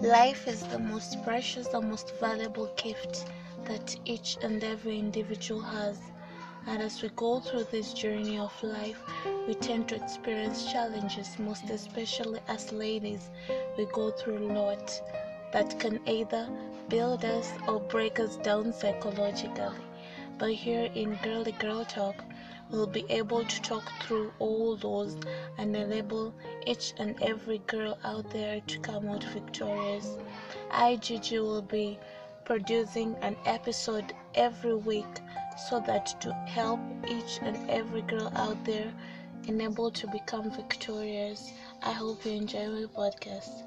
Life is the most precious, the most valuable gift that each and every individual has. And as we go through this journey of life, we tend to experience challenges, most especially as ladies. We go through a lot that can either build us or break us down psychologically. But here in Girly Girl Talk, we'll be able to talk through all those and enable each and every girl out there to come out victorious. I, Gigi, will be producing an episode every week so that to help each and every girl out there enable to become victorious. I hope you enjoy my podcast.